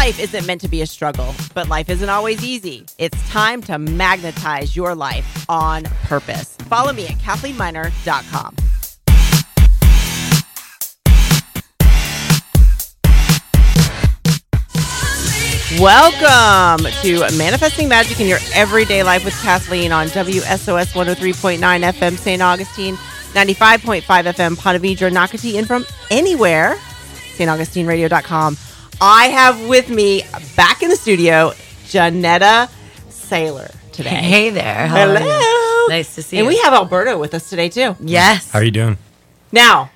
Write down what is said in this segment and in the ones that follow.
Life isn't meant to be a struggle, but life isn't always easy. It's time to magnetize your life on purpose. Follow me at CathleneMiner.com. Welcome to Manifesting Magic in Your Everyday Life with Cathlene on WSOS 103.9 FM St. Augustine, 95.5 FM Ponte Nocatee, and from anywhere, staugustineradio.com. I have with me back in the studio, Jeanetta Salyer today. Hey there. How? Hello. Nice to see you. And we have Alberto with us today, too. yes. How are you doing? Now,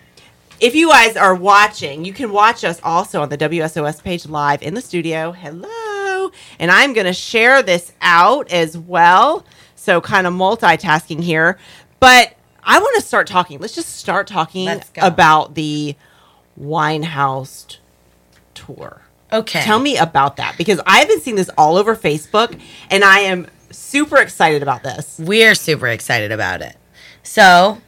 if you guys are watching, you can watch us also on the WSOS page live in the studio. Hello. And I'm going to share this out as well. So, kind of multitasking here. But I want to start talking. Let's just start talking about the Winehouse tour. Okay. Tell me about that because I've been seeing this all over Facebook and I am super excited about this. We're super excited about it. So,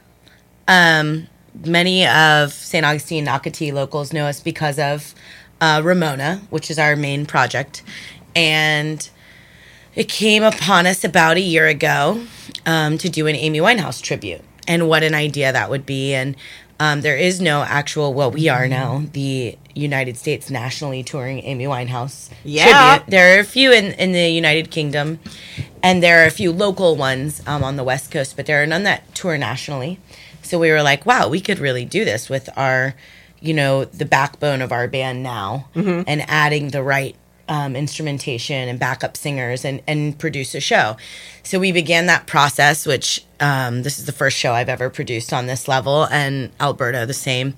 um, many of St. Augustine Nocatee locals know us because of uh, Ramona, which is our main project. And it came upon us about a year ago um, to do an Amy Winehouse tribute. And what an idea that would be. And um, there is no actual, well, we are now the United States nationally touring Amy Winehouse Yeah. tribute. There are a few in, in the United Kingdom, and there are a few local ones um, on the West Coast, but there are none that tour nationally. So we were like, wow, we could really do this with our, you know, the backbone of our band now and adding the right um, instrumentation and backup singers and, and produce a show. So we began that process, which um, this is the first show I've ever produced on this level, and Alberto the same.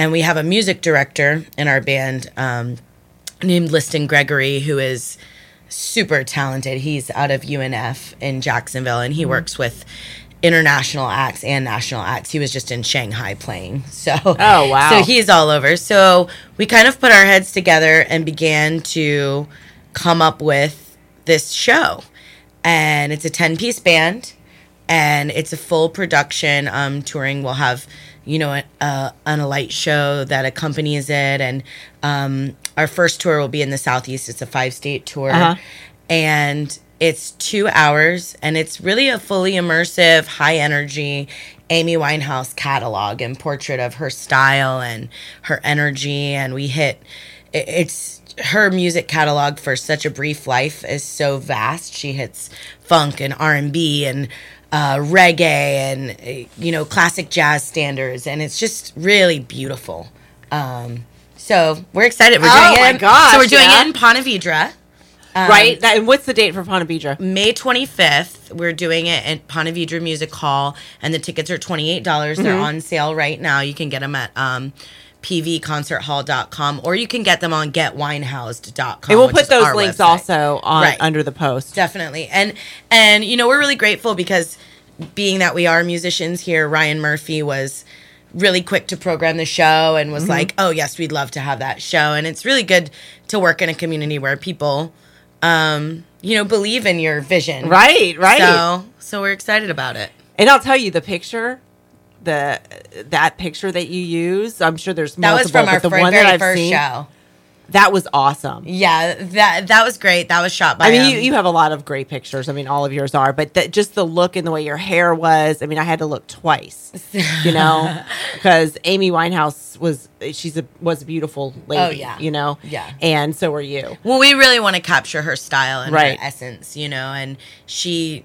And we have a music director in our band um, named Liston Gregory, who is super talented. He's out of UNF in Jacksonville, and he works with international acts and national acts. He was just in Shanghai playing. So Oh, wow. So he's all over. So we kind of put our heads together and began to come up with this show. And it's a 10 piece band and it's a full production um, touring. We'll have, you know, a, a, an a light show that accompanies it, and um, our first tour will be in the southeast. It's a five state tour, Uh-huh. and it's two hours, and it's really a fully immersive, high energy Amy Winehouse catalog and portrait of her style and her energy, and we hit. it- It's her music catalog for such a brief life is so vast. She hits funk and R and B and uh, reggae and uh, you know classic jazz standards, and it's just really beautiful. Um, so we're excited. We're Oh doing my it. gosh, so we're doing yeah. it in Ponte Vedra. right? That, and what's the date for Ponte Vedra? May 25th, we're doing it at Ponte Vedra Music Hall, and the tickets are 28. dollars They're Mm-hmm. on sale right now. You can get them at um, pvconcerthall.com or you can get them on getwinehoused.com. And we'll put those links website. also on Right. under the post. Definitely. And and you know, we're really grateful because being that we are musicians here, Ryan Murphy was really quick to program the show and Mm-hmm. was like, "Oh, yes, we'd love to have that show." And it's really good to work in a community where people um, you know, believe in your vision. Right, right. So, so we're excited about it. and I'll tell you the picture, the that picture that you use. I'm sure there's That multiple, was from our the one very that I've first seen, show. That was awesome. Yeah, that that was great. That was shot by. I mean, you, you have a lot of great pictures. I mean, all of yours are, but that just the look and the way your hair was. I mean, I had to look twice, you know, because Amy Winehouse was she's a was a beautiful oh, lady. Oh, yeah. you know, Yeah. and so are you. Well, we really want to capture her style and Right. her essence, you know, and she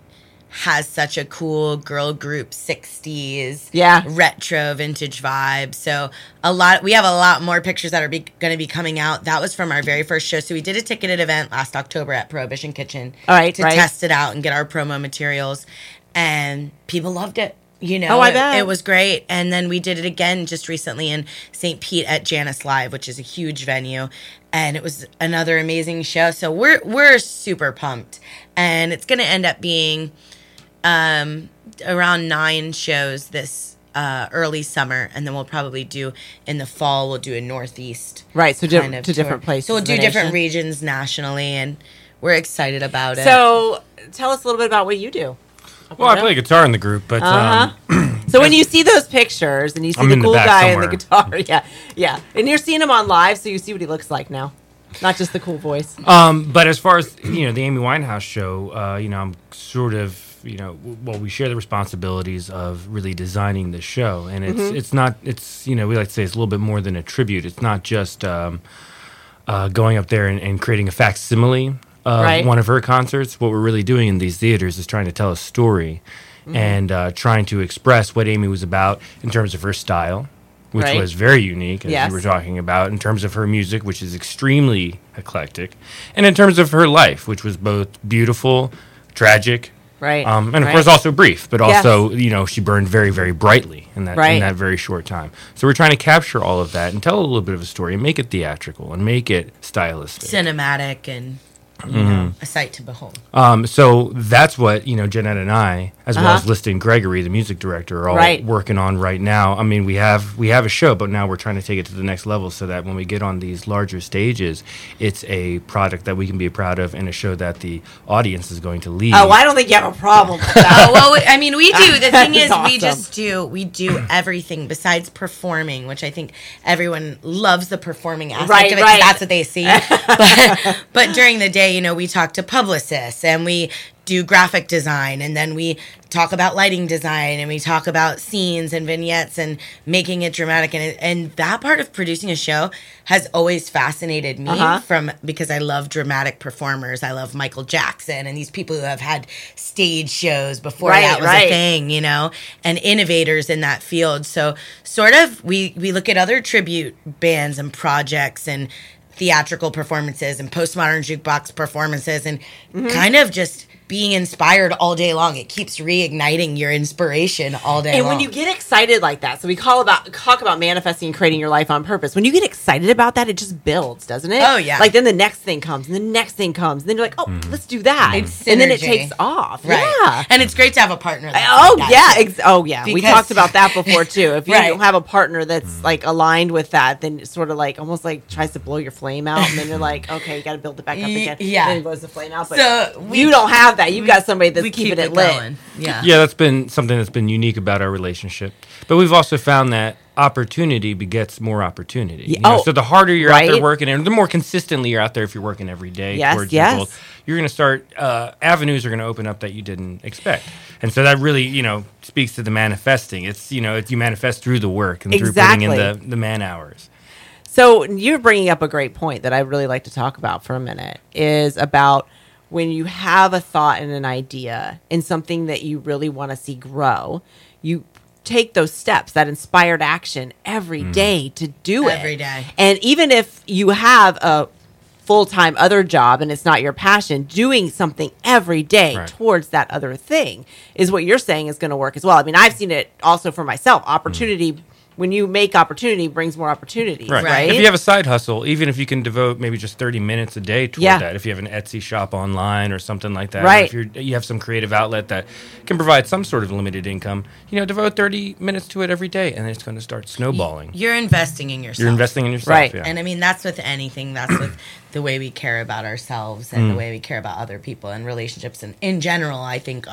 has such a cool girl group 60s Yeah. retro vintage vibe. So a lot we have a lot more pictures that are be, going to be coming out. That was from our very first show. So we did a ticketed event last october at prohibition kitchen All right, to right. test it out and get our promo materials. And people loved it you know? Oh, I it, bet. it was great. And then we did it again just recently in st pete at Jannus Live which is a huge venue. And it was another amazing show. So we're we're super pumped. And it's going to end up being um around nine shows this uh, early summer, and then we'll probably do in the fall. We'll do a northeast, Right, so di- of to tour. different places So we'll do different nation. regions nationally, and we're excited about it. So tell us a little bit about what you do. Well, I play guitar in the group, but Uh-huh. um, So when you see those pictures and you see I'm the in the cool back guy and the guitar, yeah, yeah, and you're seeing him on live, so you see what he looks like now. not just the cool voice. Um, but as far as you know, the Amy Winehouse show, uh, you know, I'm sort of you know, well, we share the responsibilities of really designing the show, and it's Mm-hmm. it's not it's you know we like to say it's a little bit more than a tribute. It's not just um, uh, going up there and, and creating a facsimile of Right. one of her concerts. What we're really doing in these theaters is trying to tell a story Mm-hmm. and uh, trying to express what Amy was about in terms of her style. Which Right. was very unique, as Yes. you were talking about, in terms of her music, which is extremely eclectic, and in terms of her life, which was both beautiful, tragic, Right. um, and of Right. course also brief, but Yes. also you know she burned very very brightly in that Right. in that very short time. So we're trying to capture all of that and tell a little bit of a story and make it theatrical and make it stylistic. Cinematic and you Mm-hmm. know, a sight to behold. Um, so that's what you know, Jeanetta and I, as well Uh-huh. as Liston Gregory, the music director, are all Right. working on right now. I mean, we have we have a show, but now we're trying to take it to the next level so that when we get on these larger stages, it's a product that we can be proud of and a show that the audience is going to leave. oh, I don't think you have a problem with that. Oh, well, I mean, we do. The thing is, That's we just do. We do everything besides performing, which I think everyone loves the performing aspect Right, of it. 'cause right. That's what they see. but, but during the day, you know, we talk to publicists and we do graphic design and then we talk about lighting design and we talk about scenes and vignettes and making it dramatic and and that part of producing a show has always fascinated me Uh-huh. from because I love dramatic performers. I love Michael Jackson and these people who have had stage shows before Right, that was right. a thing, you know, and innovators in that field. So sort of we we look at other tribute bands and projects and theatrical performances and postmodern jukebox performances and Mm-hmm. kind of just being inspired all day long. It keeps reigniting your inspiration all day And long. when you get excited like that, so we call about talk about manifesting and creating your life on purpose. When you get excited about that, it just builds, doesn't it? Oh, yeah. Like then the next thing comes, and the next thing comes, and then you're like, oh, mm-hmm. let's do that, It's and then it takes off. right. Yeah. And it's great to have a partner. that's Oh like that, yeah, ex- oh yeah. we Because- talked about that before too. If you Right. don't have a partner that's mm. like aligned with that, then it's sort of like almost like tries to blow your flame out, and then you're like, okay, you got to build it back up again. yeah. then it blows the flame out. But So we- you don't have that. You've got somebody that's keeping keep it, lit. going. Yeah. Yeah, that's been something that's been unique about our relationship. But we've also found that opportunity begets more opportunity. you know? oh, so the harder you're out there working, and the more consistently you're out there, if you're working every day Yes, towards yes. your goals, you're going to start uh, avenues are going to open up that you didn't expect. And so that really, you know, speaks to the manifesting. It's you know, it's, you manifest through the work and through putting in the the man hours. So you're bringing up a great point that I really like to talk about for a minute is about when you have a thought and an idea and something that you really want to see grow, you take those steps, that inspired action every mm. day to do it. Every day. And even if you have a full-time other job and it's not your passion, doing something every day Right. towards that other thing is what you're saying is going to work as well. I mean, I've seen it also for myself. Opportunity mm. When you make opportunity brings more opportunities, right? Right. If you have a side hustle, even if you can devote maybe just 30 minutes a day toward Yeah. that, if you have an Etsy shop online or something like that, or Right. if you're, you have some creative outlet that can provide some sort of limited income, you know, devote 30 minutes to it every day and it's going to start snowballing. You're investing in yourself. You're investing in yourself. Right. Yeah. And I mean, that's with anything. That's with the way we care about ourselves and the mm. way we care about other people and relationships. And in general, I think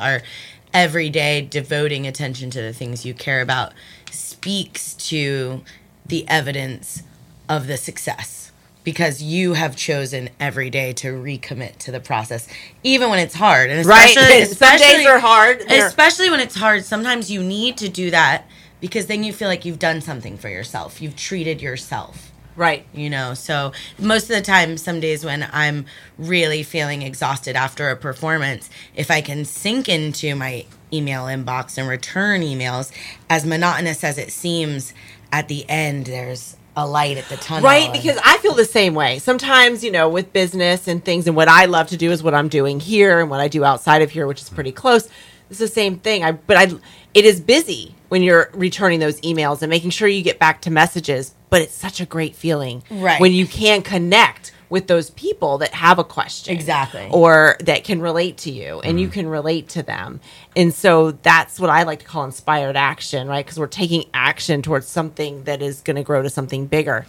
our everyday devoting attention to the things you care about speaks to the evidence of the success because you have chosen every day to recommit to the process, even when it's hard. And Right. especially, Some days are hard. They're- Especially when it's hard, sometimes you need to do that because then you feel like you've done something for yourself. You've treated yourself Right. you know so most of the time some days when i'm really feeling exhausted after a performance if i can sink into my email inbox and return emails as monotonous as it seems at the end there's a light at the tunnel Right, because I feel the same way. Sometimes, you know, with business and things, and what I love to do is what I'm doing here and what I do outside of here, which is pretty close. It's the same thing. I but I it is busy when you're returning those emails and making sure you get back to messages. But it's such a great feeling Right. when you can connect with those people that have a question Exactly. or that can relate to you and you can relate to them and so that's what i like to call inspired action right because we're taking action towards something that is going to grow to something bigger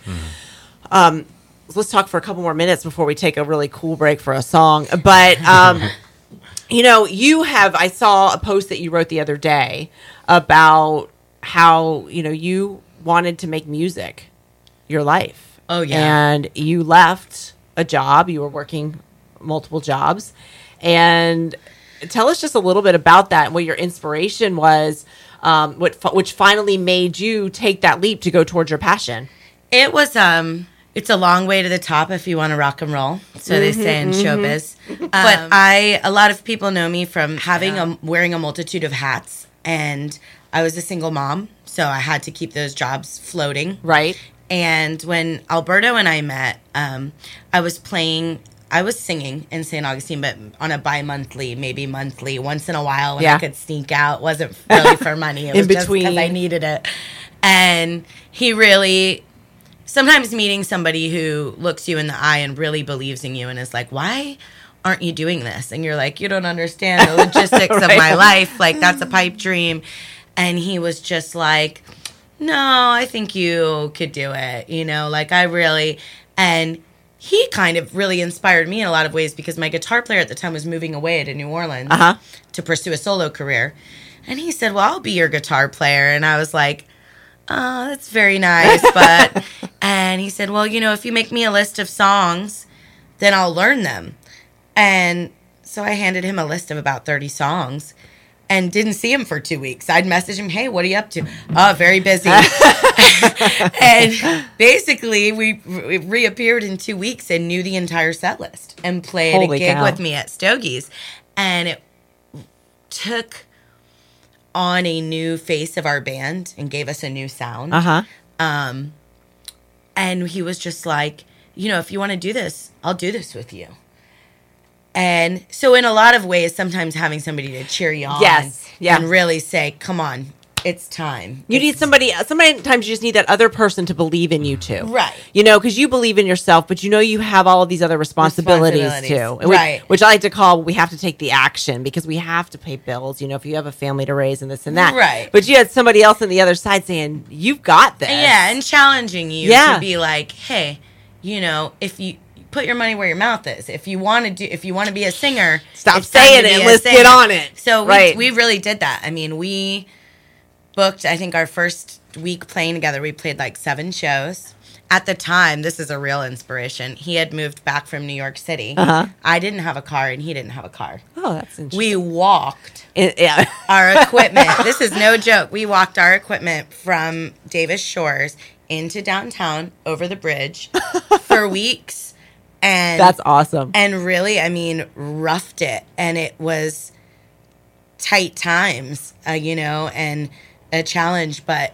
um, let's talk for a couple more minutes before we take a really cool break for a song but um, you know you have i saw a post that you wrote the other day about how you know you wanted to make music your life Oh, yeah. and you left a job. You were working multiple jobs, and tell us just a little bit about that and what your inspiration was. Um, what which finally made you take that leap to go towards your passion. It was um it's a long way to the top if you want to rock and roll. So they mm-hmm, say in mm-hmm. showbiz. but um, I a lot of people know me from having a wearing a multitude of hats and I was a single mom, so I had to keep those jobs floating. Right. And when Alberto and I met, um, I was playing, I was singing in St. Augustine, but on a bi monthly, maybe monthly, once in a while when Yeah. I could sneak out. wasn't really for money. It In was just because between. I needed it. And he really, sometimes meeting somebody who looks you in the eye and really believes in you and is like, why? Aren't you doing this? And you're like, you don't understand the logistics of my life. Like, that's a pipe dream. And he was just like, no, I think you could do it. You know, like I really, and he kind of really inspired me in a lot of ways because my guitar player at the time was moving away to New Orleans Uh-huh. to pursue a solo career. And he said, Well, I'll be your guitar player. And I was like, Oh, that's very nice. But, and he said, Well, you know, if you make me a list of songs, then I'll learn them. And so I handed him a list of about 30 songs and didn't see him for two weeks. I'd message him, hey, what are you up to? Oh, very busy. and basically, we re- reappeared in two weeks and knew the entire set list and played Holy a gig cow. with me at Stogie's. And it took on a new face of our band and gave us a new sound. Uh huh. Um, and he was just like, you know, if you want to do this, I'll do this with you. And so, in a lot of ways, sometimes having somebody to cheer you on, Yes, yeah. and really say, "Come on, it's time." You need somebody. Sometimes you just need that other person to believe in you too, Right. You know, because you believe in yourself, but you know you have all of these other responsibilities, too, Responsibilities, which- right. Which, I like to call we have to take the action because we have to pay bills. You know, if you have a family to raise and this and that, Right. But you had somebody else on the other side saying you've got this, yeah, and challenging you Yeah. to be like, "Hey, you know, if you." Put your money where your mouth is. If you want to do, if you want to be a singer, Stop saying it. Let's get on it. So we, Right. we really did that. I mean, we booked, I think, our first week playing together. We played like seven shows. At the time, this is a real inspiration. He had moved back from New York City. Uh-huh. I didn't have a car, and he didn't have a car. Oh, that's interesting. We walked It- yeah. our equipment. this is no joke. We walked our equipment from Davis Shores into downtown over the bridge for weeks. And that's awesome. and really i mean roughed it and it was tight times uh, you know and a challenge but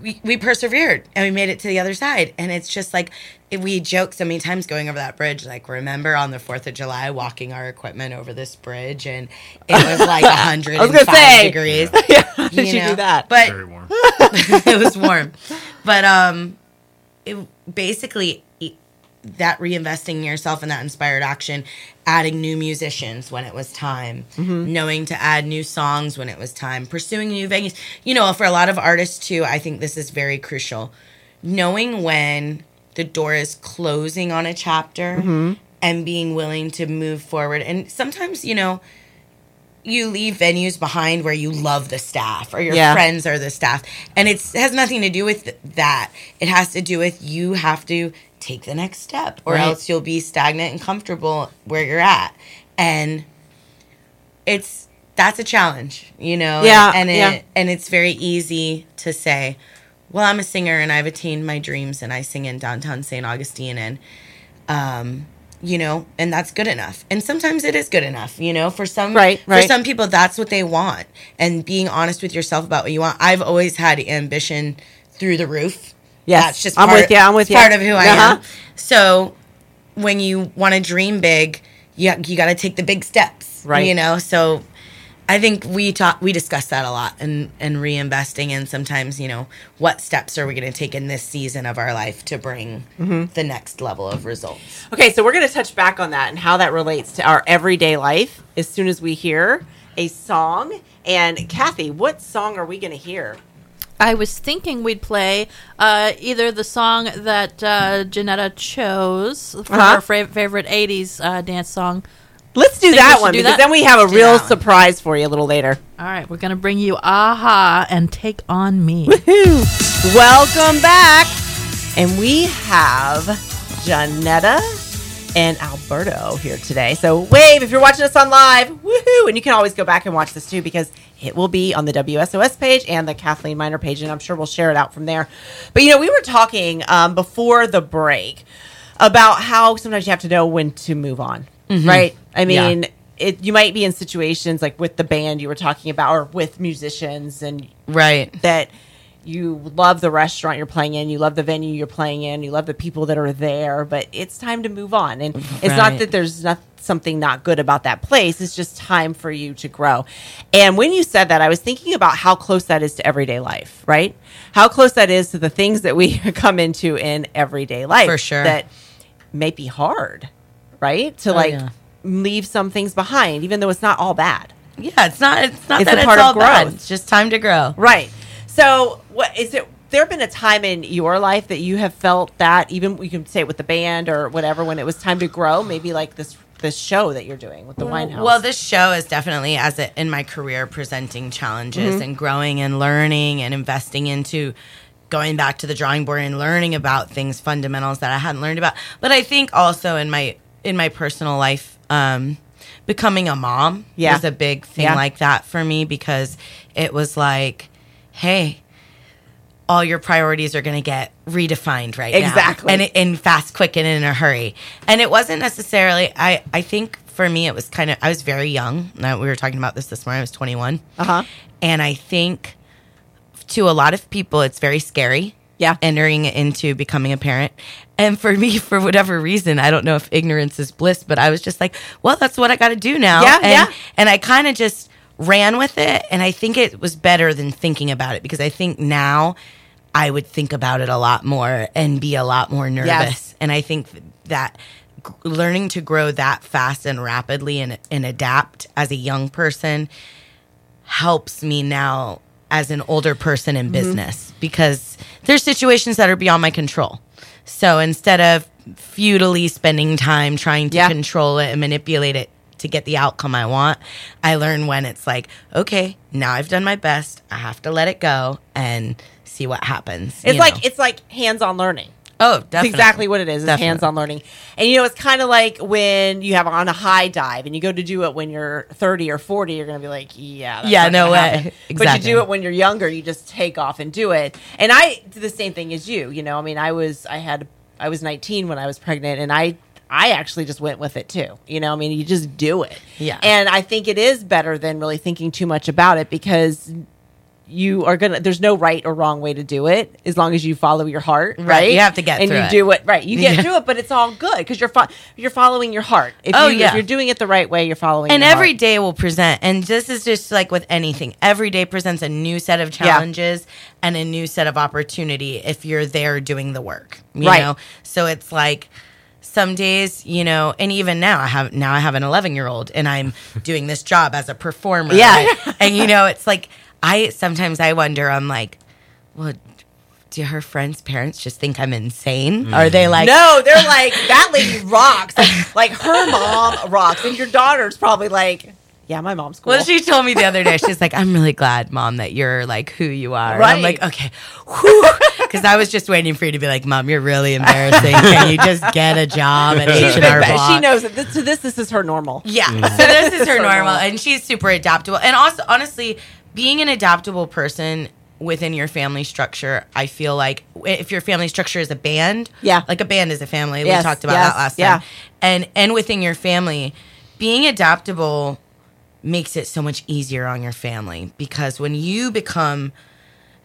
we, we persevered and we made it to the other side and it's just like it- we joke so many times going over that bridge like remember on the 4th of july walking our equipment over this bridge and it was like 105 say. degrees yeah. How did you, know? do that? but Very warm. it was warm. But um, it basically that reinvesting in yourself and that inspired action, adding new musicians when it was time, mm-hmm. knowing to add new songs when it was time, pursuing new venues. You know, for a lot of artists too, I think this is very crucial. Knowing when the door is closing on a chapter mm-hmm. and being willing to move forward. And sometimes, you know, you leave venues behind where you love the staff or your Yeah. friends are the staff and it's has nothing to do with that it has to do with you have to take the next step or Right. else you'll be stagnant and comfortable where you're at. And it's that's a challenge you know? Yeah, and it, yeah. and it's very easy to say well i'm a singer and i've attained my dreams and i sing in downtown st augustine and um you know and that's good enough. And sometimes it is good enough you know? For some Right, for some people that's what they want. And being honest with yourself about what you want. I've always had ambition through the roof Yes, that's just I'm part, with you, I'm with you. part of who i Uh-huh. am so when you want to dream big you, you got to take the big steps Right. you know so I think we talk we discuss that a lot and and reinvesting and sometimes you know what steps are we going to take in this season of our life to bring Mm-hmm. the next level of results. Okay, so we're going to touch back on that and how that relates to our everyday life as soon as we hear a song. And Kathy, what song are we going to hear? I was thinking we'd play uh, either the song that uh, Jeanetta chose for Uh-huh. her fra- favorite 80s uh, dance song. Let's do Think that one do because that? then we have a do real that one. surprise for you a little later. All right, we're going to bring you Aha and Take On Me. Woo! Welcome back. And we have Jeanetta and Alberto here today. So wave if you're watching us on live, woohoo! And you can always go back and watch this too because it will be on the WSOS page and the Cathlene Miner page, and I'm sure we'll share it out from there. But you know, we were talking um, before the break about how sometimes you have to know when to move on, right? I mean. Yeah. It, you might be in situations like with the band you were talking about, or with musicians, and Right. that you love the restaurant you're playing in, you love the venue you're playing in, you love the people that are there, but it's time to move on. And it's not that there's not something not good about that place. It's just time for you to grow. And when you said that, I was thinking about how close that is to everyday life, right? How close that is to the things that we come into in everyday life. For sure. That may be hard, right? To oh, like yeah. leave some things behind, even though it's not all bad. Yeah, it's not. It's not It's that it's all bad. growth. It's just time to grow. Right. So, what is it? There been a time in your life that you have felt that even we can say it with the band or whatever when it was time to grow, maybe like this this show that you're doing with the Winehouse. Well, this show is definitely as a, in my career presenting challenges Mm-hmm. and growing and learning and investing into going back to the drawing board and learning about things fundamentals that I hadn't learned about. But I think also in my in my personal life um becoming a mom Yeah. was a big thing Yeah. like that for me because it was like hey all your priorities are going to get redefined right Exactly. now. And, in fast, quick, and in a hurry. And it wasn't necessarily, I, I think for me, it was kind of, I was very young. Now, we were talking about this this morning. I was 21. Uh-huh. And I think to a lot of people, it's very scary. Yeah. Entering into becoming a parent. And for me, for whatever reason, I don't know if ignorance is bliss, but I was just like, well, that's what I got to do now. Yeah, and, yeah. And I kind of just ran with it. And I think it was better than thinking about it because I think now I would think about it a lot more and be a lot more nervous. Yes. And I think that learning to grow that fast and rapidly and, and adapt as a young person helps me now as an older person in mm-hmm. business because there's situations that are beyond my control. So instead of futilely spending time trying to Yeah. control it and manipulate it to get the outcome I want, I learn when it's like, okay, now I've done my best. I have to let it go and see what happens. it's like know. it's like hands-on learning. oh, That's exactly what it is. It's hands-on learning. And you know, it's kind of like when you have on a high dive and you go to do it when you're 30 or 40, you're going to be like, yeah, that's Yeah, no way. happen. But you do it when you're younger, you just take off and do it. And I did the same thing as you, you know, I mean, I was I had I was 19 when I was pregnant and I I actually just went with it too. You know, I mean, you just do it. Yeah. And I think it is better than really thinking too much about it because you are gonna there's no right or wrong way to do it as long as you follow your heart right, Right, you have to get through. and you it. do it right you get Yeah. through it but it's all good because you're fo- you're following your heart if Oh, you, yeah. if you're doing it the right way you're following and every heart. day will present and this is just like with anything every day presents a new set of challenges and a new set of opportunity if you're there doing the work you Right. know so it's like some days you know and even now i have now i have an 11 year old and i'm doing this job as a performer Yeah. right? and you know it's like i sometimes i wonder i'm like well do her friends' parents just think I'm insane? Are they mm-hmm. like, no they're like that lady rocks like, like her mom rocks and your daughter's probably like yeah my mom's cool Well, she told me the other day, she's like, I'm really glad, mom, that you're like who you are. And I'm like, okay. Because I was just waiting for you to be like, mom, you're really embarrassing. Can you just get a job at H&R been- Block? she knows it this, to this this is her normal Yeah. Mm-hmm. So this is her normal. normal. And she's super adaptable. And also, honestly, being an adaptable person within your family structure, I feel like if your family structure is a band, Yeah. like a band is a family. Yes, we talked about yes, that last yeah. time. And and within your family, being adaptable makes it so much easier on your family because when you become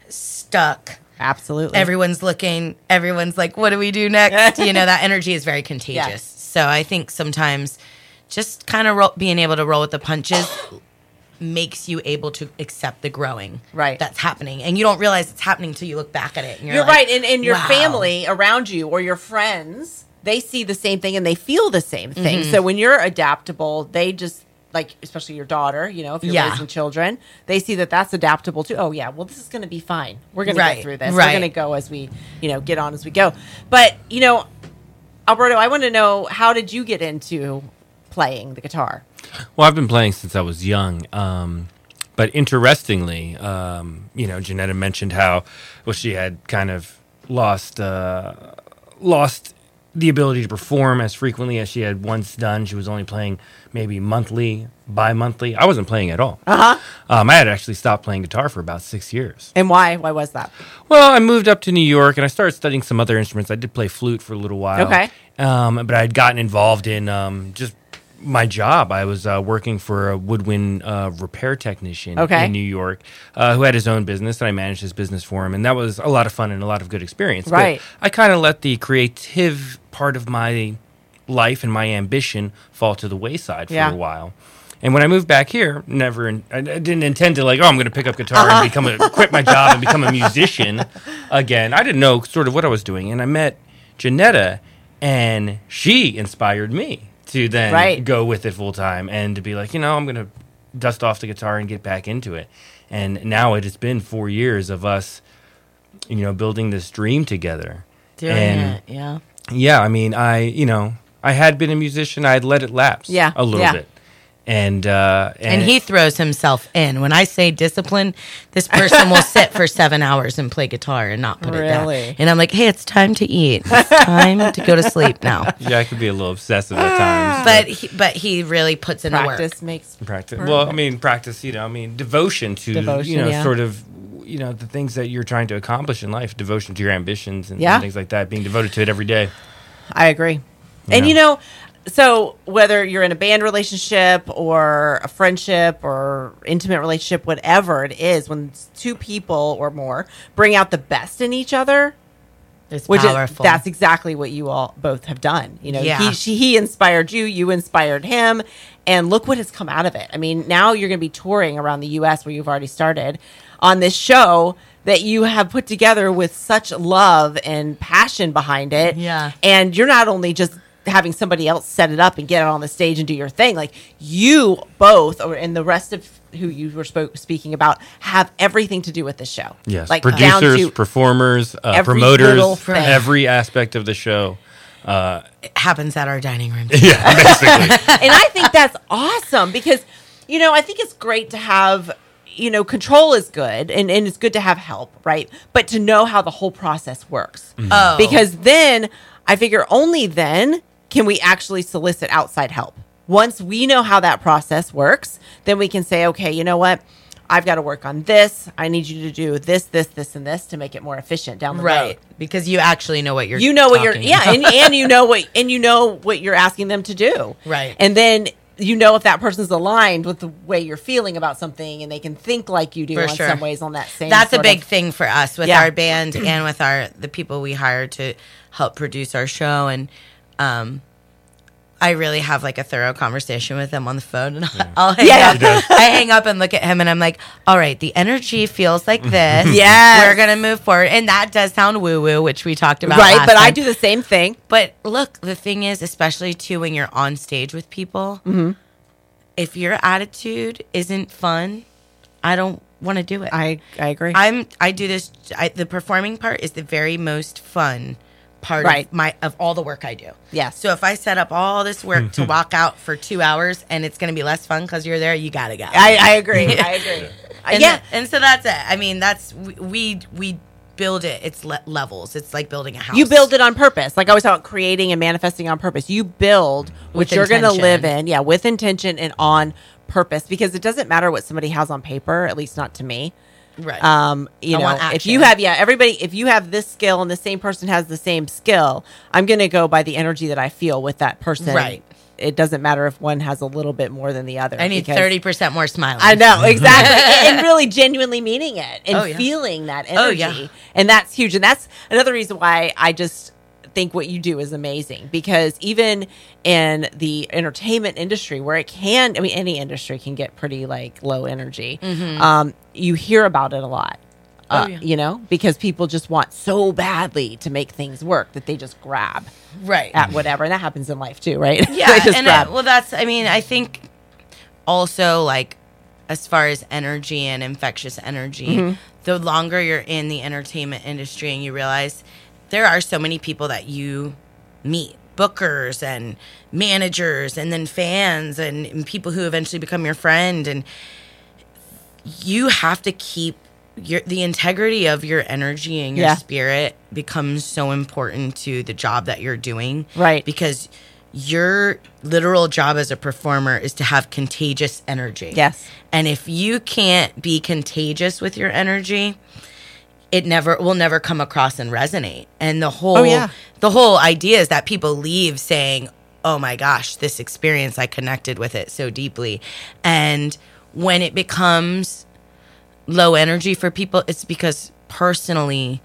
stuck absolutely everyone's looking everyone's like what do we do next you know that energy is very contagious Yes. so i think sometimes just kind of ro- being able to roll with the punches makes you able to accept the growing Right. that's happening and you don't realize it's happening until you look back at it and you're, You're, like, right, and, and your wow. family around you or your friends, they see the same thing and they feel the same thing. Mm-hmm. So when you're adaptable, they just like, especially your daughter, you know, if you're Yeah. raising children, they see that that's adaptable too. Oh yeah, well this is going to be fine. We're going to Right, get through this. We're going to go as we, you know, get on as we go. But you know, Alberto, I want to know how did you get into playing the guitar? Well, I've been playing since I was young. Um, but interestingly, um, you know, Jeanetta mentioned how well she had kind of lost uh, lost the ability to perform as frequently as she had once done. She was only playing maybe monthly, bi-monthly. I wasn't playing at all. Uh-huh. Um, I had actually stopped playing guitar for about six years. And why? Why was that? Well, I moved up to New York and I started studying some other instruments. I did play flute for a little while. Okay. Um, but I had gotten involved in um, just my job. I was uh, working for a woodwind uh, repair technician Okay. in New York uh, who had his own business, and I managed his business for him. And that was a lot of fun and a lot of good experience. But Right. I kind of let the creative part of my life and my ambition fall to the wayside for Yeah. a while. And when I moved back here, never, in, I didn't intend to like, oh, I'm going to pick up guitar and become a, quit my job and become a musician again. I didn't know sort of what I was doing, and I met Jeanetta, and she inspired me to then Right. go with it full time and to be like, you know, I'm going to dust off the guitar and get back into it. And now it has been four years of us, you know, building this dream together. Doing and it, yeah. yeah, I mean, I you know, I had been a musician. I had let it lapse, Yeah, a little yeah. bit, and uh, And he throws himself in. When I say discipline, this person will sit for seven hours and play guitar and not put it down. And I'm like, hey, it's time to eat. It's time to go to sleep now. yeah, I could be a little obsessive at times, But he, but he really puts in the work. Practice makes practice. Well, I mean, practice. You know, I mean, devotion to Devotion, you know, yeah. sort of. You know the things that you're trying to accomplish in life, devotion to your ambitions and, Yeah. and things like that, being devoted to it every day. I agree. And Yeah. you know, so whether you're in a band relationship or a friendship or intimate relationship, whatever it is, when two people or more bring out the best in each other, It's which is, powerful. that's exactly what you all both have done. You know, Yeah. he she, he inspired you, you inspired him, and look what has come out of it. I mean, now you're going to be touring around the U.S. where you've already started on this show that you have put together with such love and passion behind it. Yeah. and you're not only just having somebody else set it up and get it on the stage and do your thing like you both or and the rest of who you were spoke, speaking about have everything to do with the show Yes, like producers, performers, uh, every promoters, every aspect of the show. it happens at our dining room. Yeah, basically. and I think that's awesome because, you know, I think it's great to have, you know, control is good and, and it's good to have help, right? But to know how the whole process works. Oh. Because then I figure only then can we actually solicit outside help. Once we know how that process works, then we can say, okay, you know what? I've got to work on this. I need you to do this, this, this, and this to make it more efficient down the road Right. Because you actually know what you're you know what you're yeah and, and you know what and you know what you're asking them to do Right. and then you know if that person's aligned with the way you're feeling about something and they can think like you do For on sure. some ways on that same That's a big of- thing for us with Yeah. our band and with our the people we hire to help produce our show and um I really have like a thorough conversation with them on the phone and I'll hang Yeah. up. I hang up and look at him and I'm like, all right, the energy feels like this. yeah, We're gonna move forward. And that does sound woo woo, which we talked about. right last but i do the same thing But look, the thing is, especially too when you're on stage with people, Mm-hmm. if your attitude isn't fun, I don't want to do it. i i agree I'm I do this. I, the performing part is the very most fun part Right. of my of all the work I do. Yeah. So if I set up all this work to walk out for two hours and it's going to be less fun because you're there, you gotta go. I, I agree i agree uh, and yeah tha- and so that's it. I mean, that's we we, we build it. It's le- levels. It's like building a house. you build it on purpose like i always talk about creating and manifesting on purpose you build mm-hmm. what With you're going to live in yeah with intention and on purpose because it doesn't matter what somebody has on paper at least not to me right. um you I know if you have yeah everybody if you have this skill and the same person has the same skill i'm gonna go by the energy that i feel with that person Right. it doesn't matter if one has a little bit more than the other I need thirty percent more smiling. I know exactly, and really genuinely meaning it and Oh, yeah. feeling that Oh, energy, yeah. and that's huge. And that's another reason why I just think what you do is amazing because even in the entertainment industry, where it can, I mean, any industry can get pretty like low energy. Um, you hear about it a lot. Mm-hmm. Oh, Uh, yeah. You know, because people just want so badly to make things work that they just grab Right. at whatever, and that happens in life too, right? yeah just and grab. uh, well that's i mean i think also like as far as energy and infectious energy Mm-hmm. the longer you're in the entertainment industry and you realize there are so many people that you meet bookers and managers and then fans and, and people who eventually become your friend and you have to keep your the integrity of your energy and your Yeah. spirit becomes so important to the job that you're doing. Right. Because your literal job as a performer is to have contagious energy. Yes. And if you can't be contagious with your energy, it never will never come across and resonate. And the whole Oh, yeah. the whole idea is that people leave saying, "Oh my gosh, this experience I connected with it so deeply." And when it becomes low energy for people, it's because personally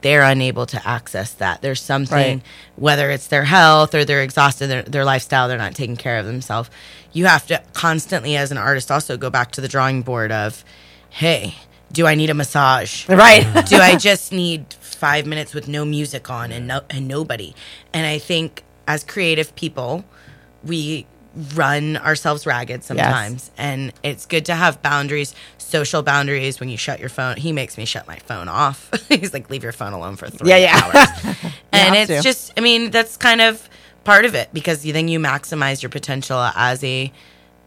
they're unable to access that. There's something, Right. whether it's their health or they're exhausted, their, their lifestyle, they're not taking care of themselves. You have to constantly, as an artist, also go back to the drawing board of, hey, do I need a massage? Right. do I just need five minutes with no music on and no and nobody? And I think as creative people, we run ourselves ragged sometimes, and it's good to have boundaries, social boundaries. When you shut your phone, he makes me shut my phone off. He's like, "Leave your phone alone for three Yeah, yeah. hours," and it's to. just, I mean, that's kind of part of it because you, then you maximize your potential as a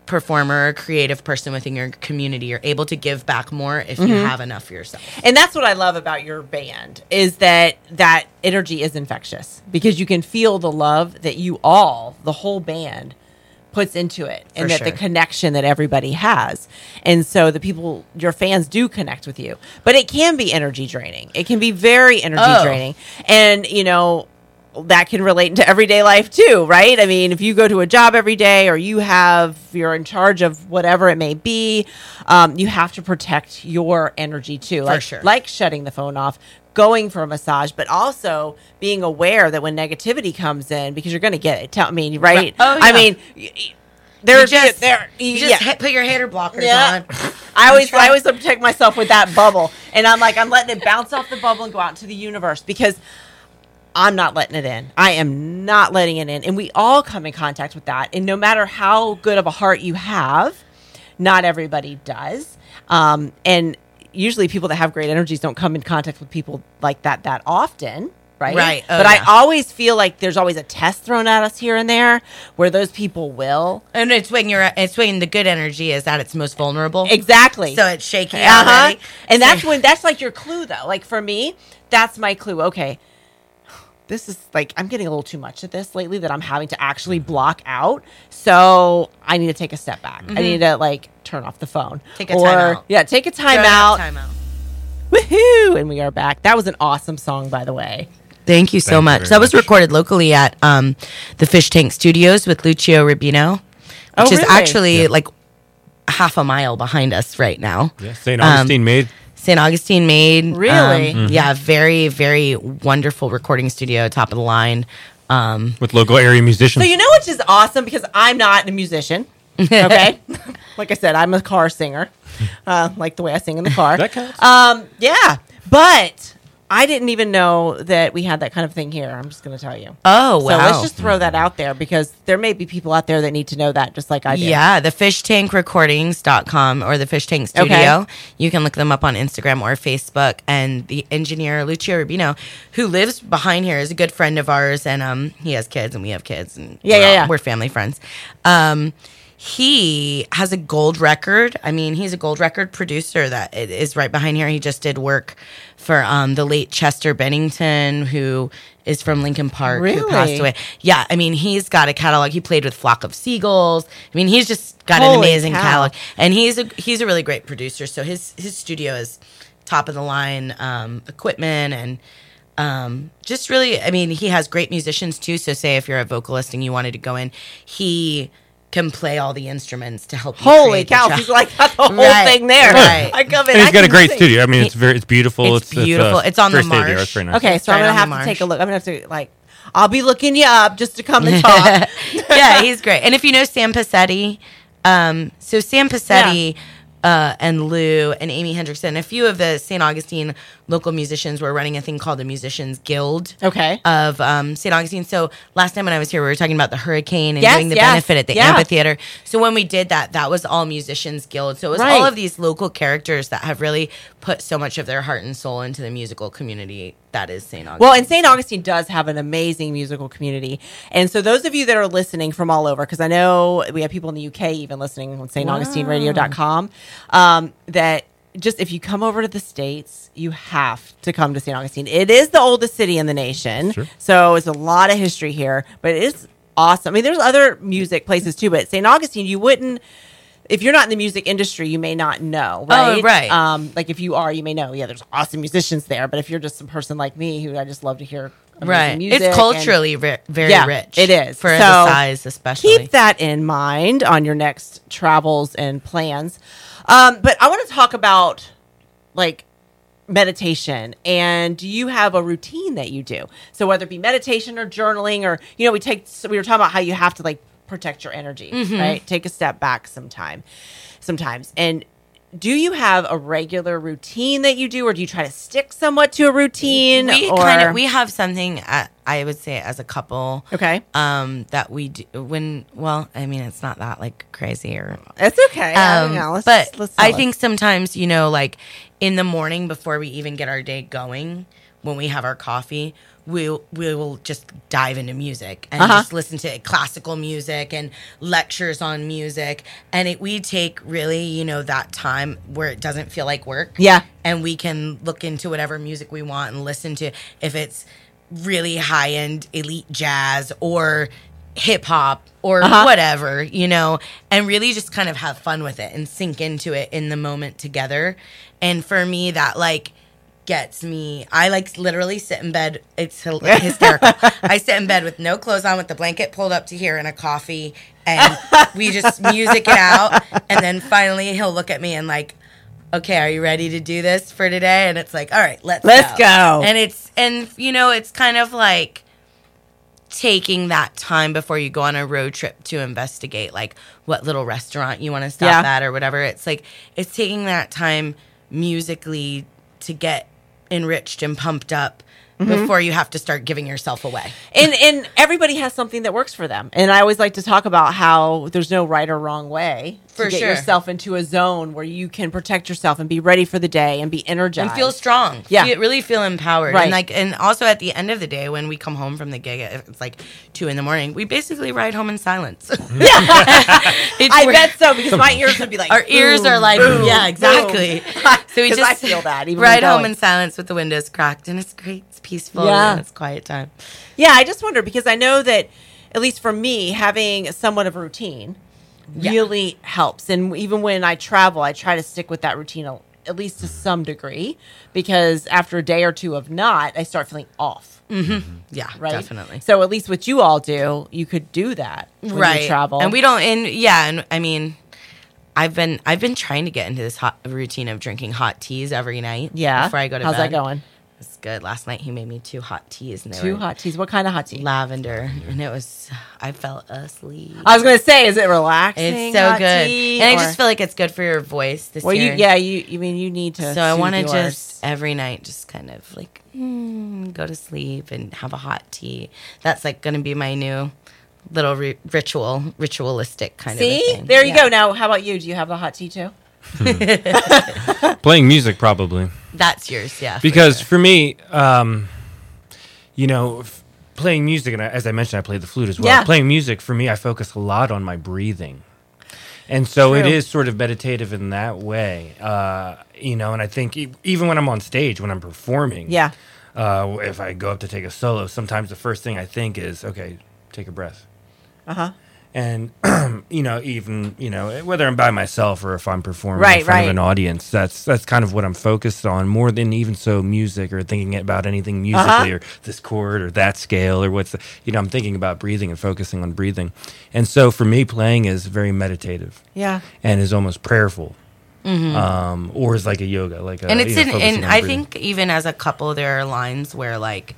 performer, or creative person within your community. You're able to give back more if you Mm-hmm. have enough for yourself. and that's what I love about your band is that that energy is infectious because you can feel the love that you all, the whole band, puts into it, and For that the connection that everybody has, and so the people, your fans, do connect with you. But it can be energy draining. It can be very energy Oh. draining, and you know. That can relate into everyday life too, right? I mean, if you go to a job every day or you have, you're in charge of whatever it may be, um, you have to protect your energy too. like, sure. like sharing the phone off, going for a massage, but also being aware that when negativity comes in, because you're going to get it. Tell I mean, right? Oh, I mean, there's just, there. you just yeah. hit, put your hater blockers Yeah. on. I always, I always protect myself with that bubble, and I'm like, I'm letting it bounce off the bubble and go out into the universe because I'm not letting it in. I am not letting it in, and we all come in contact with that. And no matter how good of a heart you have, not everybody does. Um, and usually, people that have great energies don't come in contact with people like that that often. Right. Right. Oh, but yeah. I always feel like there's always a test thrown at us here and there where those people will. And it's when you're, it's when the good energy is at its most vulnerable. Exactly. So it's shaky Uh-huh. already. And that's when that's like your clue though. Like for me, that's my clue. Okay. This is like I'm getting a little too much of this lately that I'm having to actually block out. So I need to take a step back. I need to like turn off the phone. Mm-hmm. Take a or, time out. Yeah, take a time Go out. Time out. Woohoo! And we are back. That was an awesome song, by the way. Thank you so Thank much. very that was much. recorded locally at um, the Fish Tank Studios with Lucio Rubino, which Oh, is actually Yeah. like half a mile behind us right now. Yeah, St. Um, Augustine made. St. Augustine made. Really? um, Yeah, very, very wonderful recording studio, top of the line. Um, with local area musicians. So you know which is awesome because I'm not a musician. Okay, like I said, I'm a car singer, uh, like the way I sing in the car. That counts. Um, yeah, but I didn't even know that we had that kind of thing here. I'm just going to tell you. oh, wow. So let's just throw that out there because there may be people out there that need to know that, just like I do. Yeah, the fishtankrecordings.com or the fish tank studio. Okay. You can look them up on Instagram or Facebook. And the engineer, Lucio Rubino, who lives behind here, is a good friend of ours. And um, he has kids and we have kids. And Yeah, we're yeah, all- yeah. We're family friends. Um, he has a gold record. I mean, he's a gold record producer that is right behind here. He just did work for um, the late Chester Bennington, who is from Linkin Park, who passed away. Yeah, I mean, he's got a catalog. He played with Flock of Seagulls. I mean, he's just got an amazing cow. catalog, and he's a he's a really great producer. So his his studio is top of the line um, equipment and. Um, just really, I mean, he has great musicians too. So, say if you're a vocalist and you wanted to go in, he can play all the instruments to help you. Holy create the cow! track. He's like got the whole Right, thing there. right. I come in. and he's I got a great sing. studio. I mean, it's very, it's beautiful. It's beautiful. uh, It's on the very state-of-the-art. marsh. It's nice. Okay, so Right I'm gonna have to marsh. take a look. I'm gonna have to like, I'll be looking you up just to come and talk. yeah, he's great. And if you know Sam Passetti, um, so Sam Passetti uh, and Lou and Amy Hendrickson, a few of the St. Augustine local musicians were running a thing called the Musicians Guild. Okay. Of um, St. Augustine. So last time when I was here, we were talking about the hurricane and Yes, doing the yes, benefit at the yeah. amphitheater. So when we did that, that was all Musicians Guild. So it was Right. all of these local characters that have really put so much of their heart and soul into the musical community that is St. Augustine. Well, and St. Augustine does have an amazing musical community. And so those of you that are listening from all over, because I know we have people in the UK even listening on StAugustineRadio.com, um, that just if you come over to the states, you have to come to St. Augustine. It is the oldest city in the nation, Sure. so it's a lot of history here. But it is awesome. I mean, there's other music places too, but St. Augustine, you wouldn't. If you're not in the music industry, you may not know, right? Oh, right. Um, like if you are, you may know. Yeah, there's awesome musicians there. But if you're just a person like me, who I just love to hear, Right. music It's and- culturally ri- very Yeah, rich. it is. For So, the size, especially. keep that in mind on your next travels and plans. Um, but I want to talk about like meditation and do you have a routine that you do so whether it be meditation or journaling or you know we take so we were talking about how you have to like protect your energy Mm-hmm. right take a step back sometime sometimes and do you have a regular routine that you do or do you try to stick somewhat to a routine we or kind of we have something uh, I would say as a couple. okay Um, that we do when well, I mean, it's not that like crazy or it's okay Um, Yeah, let's- but let's I think sometimes, you know, like in the morning before we even get our day going, when we have our coffee, we'll we will just dive into music and Uh-huh. just listen to classical music and lectures on music. And it, we take really, you know, that time where it doesn't feel like work. Yeah. And we can look into whatever music we want and listen to if it's really high end elite jazz or hip hop or Uh-huh. whatever, you know, and really just kind of have fun with it and sink into it in the moment together. And for me, that like gets me. I like literally sit in bed. It's hysterical. I sit in bed with no clothes on, with the blanket pulled up to here and a coffee, and we just music it out. And then finally, he'll look at me and like, okay, are you ready to do this for today? And it's like, all right, let's Let's go. And it's and you know, it's kind of like taking that time before you go on a road trip to investigate like what little restaurant you want to stop Yeah. at or whatever. It's like it's taking that time musically to get enriched and pumped up Mm-hmm. before you have to start giving yourself away. and and everybody has something that works for them. And I always like to talk about how there's no right or wrong way For to get sure. yourself into a zone where you can protect yourself and be ready for the day and be energized and feel strong. Yeah. Feel- really feel empowered. Right. And like, and also at the end of the day, when we come home from the gig, it's like two in the morning, we basically ride home in silence. It's I weird. bet so because my ears would be like Our ears are like, boom, yeah, exactly. boom. So we just I feel that even ride home in silence with the windows cracked, and it's great. Peaceful. Yeah. and it's quiet time. Yeah, I just wonder because I know that at least for me, having somewhat of a routine Yeah. really helps. And even when I travel, I try to stick with that routine at least to some degree because after a day or two of not, I start feeling off. Mm-hmm. Yeah, Right. definitely. So at least what you all do, you could do that when right you travel. and we don't and yeah and i mean i've been i've been trying to get into this hot routine of drinking hot teas every night yeah. before i go to bed. How's bed that going? It's good last night he made me two hot teas and they Two were hot teas. What kind of hot tea? lavender and it was i fell asleep I was gonna say, is it relaxing? it's so good tea, and i just feel like it's good for your voice this well, year you yeah, you. You mean you need to. so i want to just every night just kind of like mm, go to sleep and have a hot tea that's like going to be my new little ri- ritual ritualistic kind of a see. There you Yeah. go. Now, how about you? Do you have a hot tea too? Playing music, probably. That's yours, yeah. for because sure. for me, um, you know, f- playing music, and I, as I mentioned, I play the flute as well. Yeah. Playing music for me, I focus a lot on my breathing, and so it True. is sort of meditative in that way. Uh, you know, and I think e- even when I'm on stage, when I'm performing, Yeah. uh, if I go up to take a solo, sometimes the first thing I think is, okay, take a breath. Uh huh. And you know, even you know, whether I'm by myself or if I'm performing Right, in front right. of an audience, that's that's kind of what I'm focused on more than even so music or thinking about anything musically Uh-huh. or this chord or that scale or what's the, you know, I'm thinking about breathing and focusing on breathing. And so for me, playing is very meditative Yeah. and is almost prayerful, um, or is like a yoga, like a, Mm-hmm. and it's you know, in, and I breathing. think even as a couple, there are lines where like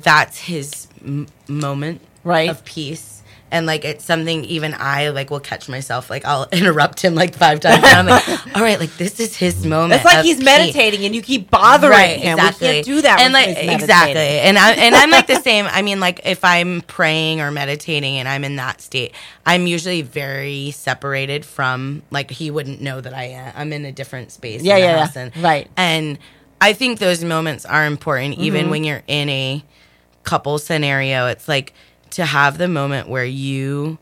that's his m- moment Right. of peace. And like it's something even I like will catch myself like I'll interrupt him like five times. And I'm like, all right, like this is his moment. It's like he's peace." meditating and you keep bothering right, him. Exactly. We can't do that. And like exactly. And I and I'm like the same. I mean, like if I'm praying or meditating and I'm in that state, I'm usually very separated from like he wouldn't know that I am. I'm in a different space. Yeah, yeah, yeah. and- Right. And I think those moments are important, Mm-hmm. even when you're in a couple scenario. It's like to have the moment where you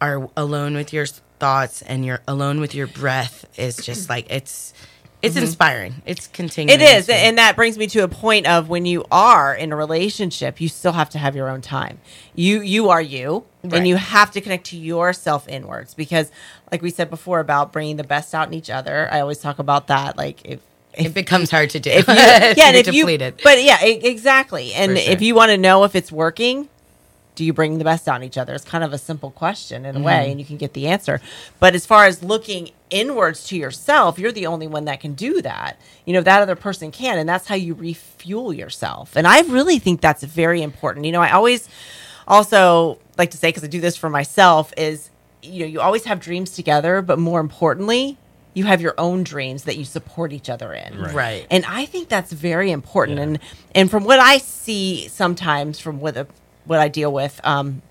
are alone with your thoughts and you're alone with your breath is just like it's it's inspiring. It's continuing. Mm-hmm. It is, to- and that brings me to a point of when you are in a relationship, you still have to have your own time. You you are you, Right. and you have to connect to yourself inwards because, like we said before about bringing the best out in each other. I always talk about that. Like if it becomes hard to do. if you, If yeah, if you, depleted. but yeah, exactly. And sure. if you want to know if it's working, do you bring the best out in each other? It's kind of a simple question in a Mm-hmm. way, and you can get the answer. But as far as looking inwards to yourself, you're the only one that can do that. You know, that other person can, and that's how you refuel yourself. And I really think that's very important. You know, I always also like to say, because I do this for myself, is you know, you always have dreams together, but more importantly, you have your own dreams that you support each other in. Right. right. And I think that's very important. Yeah. And and from what I see sometimes from what what I deal with um,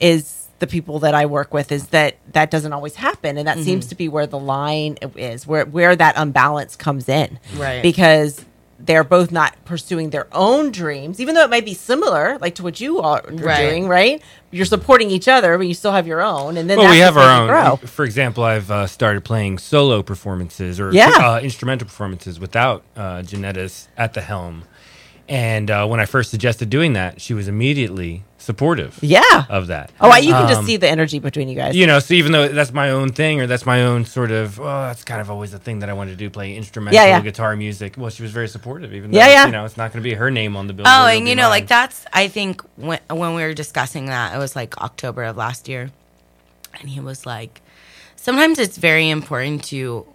is the people that I work with is that that doesn't always happen, and that Mm-hmm. seems to be where the line is, where where that unbalance comes in, Right. Because they're both not pursuing their own dreams, even though it might be similar, like to what you are Right. doing, right? You're supporting each other, but you still have your own, and then Well, we have our own. grow. For example, I've uh, started playing solo performances or Yeah. uh, instrumental performances without uh, Jeanetta's at the helm. And uh, when I first suggested doing that, she was immediately supportive Yeah. of that. Oh, I- you can just Um, see the energy between you guys. you know, so even though that's my own thing or that's my own sort of, oh, that's kind of always the thing that I wanted to do, play instrumental Yeah, yeah. guitar music. Well, she was very supportive, even though, Yeah, yeah. you know, it's not going to be her name on the bill. Oh, and you know, like that's I think when when we were discussing that, it was like October of last year, and he was like, sometimes it's very important to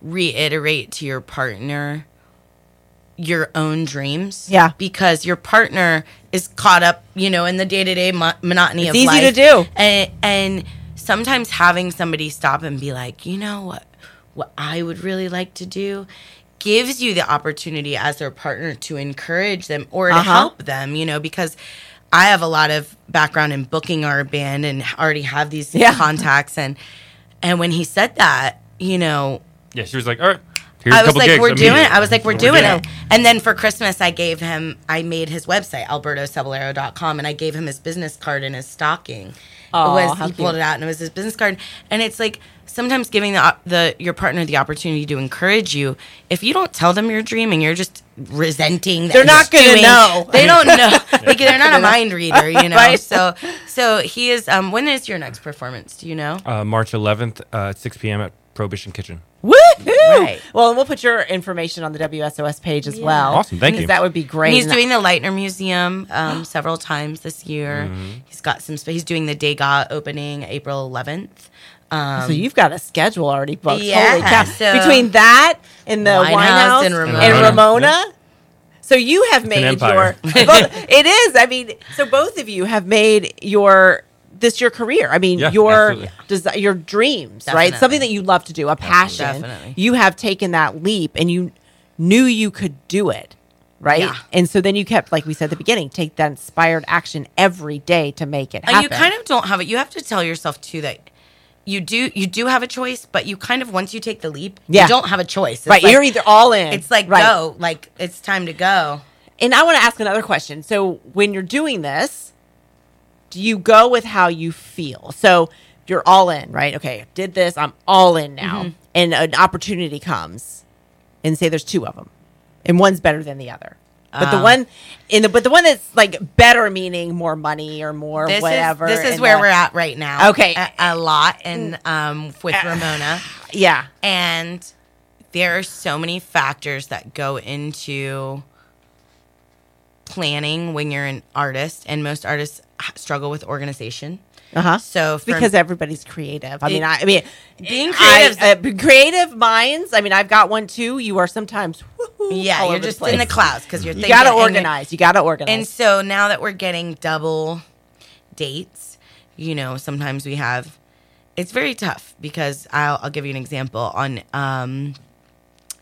reiterate to your partner your own dreams. Yeah. because your partner is caught up, you know, in the day to day monotony It's of easy to do. and and sometimes having somebody stop and be like, you know what, what I would really like to do gives you the opportunity as their partner to encourage them or to Uh-huh. help them, you know, because I have a lot of background in booking our band and already have these Yeah. contacts and and when he said that, you know, yeah, she was like, all right, here's a I was couple like, gigs. we're doing it. I was like, we're We're doing doing it. And then for Christmas, I gave him, I made his website, albertocebollero.com, and I gave him his business card in his stocking. Aw, it was, how he pulled it out and it was his business card. And it's like, sometimes giving the, the your partner the opportunity to encourage you. If you don't tell them you're dreaming, you're just resenting. That. They're not gonna know. They don't know. like they're not a mind reader, you know. Right. So, so he is. Um, when is your next performance? Do you know? Uh, March 11th uh, at 6 p.m. at Prohibition Kitchen. Woohoo! Right. Well, and we'll put your information on the WSOS page as Yeah. well. Awesome, Thank you. That would be great. And he's And doing the Lightner Museum um, several times this year. Mm-hmm. He's got some. He's doing the Degas opening April 11th. Um, so you've got a schedule already booked. Yeah, Holy cow. so- Between that and the Winehouse Winehouse and and Ramona. Ramona. So you have an made empire. your. both- it is. I mean, so both of you have made your this your career. I mean, Yeah, your absolutely. desi- your dreams, right? Something that you love to do, a passion. Definitely. You have taken that leap, and you knew you could do it. Right. Yeah. And so then you kept, like we said at the beginning, take that inspired action every day to make it happen. and you kind of don't have it. You have to tell yourself too that you do. You do have a choice, but you kind of once you take the leap, Yeah. you don't have a choice. It's right. like- you're either all in. It's like right. go. Like it's time to go. And I want to ask another question. So when you're doing this, do you go with how you feel? So you're all in, right? Okay, did this. I'm all in now. Mm-hmm. And an opportunity comes, and say there's two of them, and one's better than the other. But the Ah. one in the but the one that's like better meaning more money or more This whatever. is this is where the- we're at right now. Okay. a, a lot and um with Ramona. Yeah. And there are so many factors that go into planning when you're an artist, and most artists struggle with organization. Uh huh. So because everybody's creative. I mean, It- I, I mean, being I- creative, uh, creative minds. I mean, I've got one too. You are sometimes, yeah, you're just place. in the clouds because you're You got to organize. You got to organize. And so now that we're getting double dates, you know, sometimes we have. It's very tough because I'll, I'll give you an example. On um,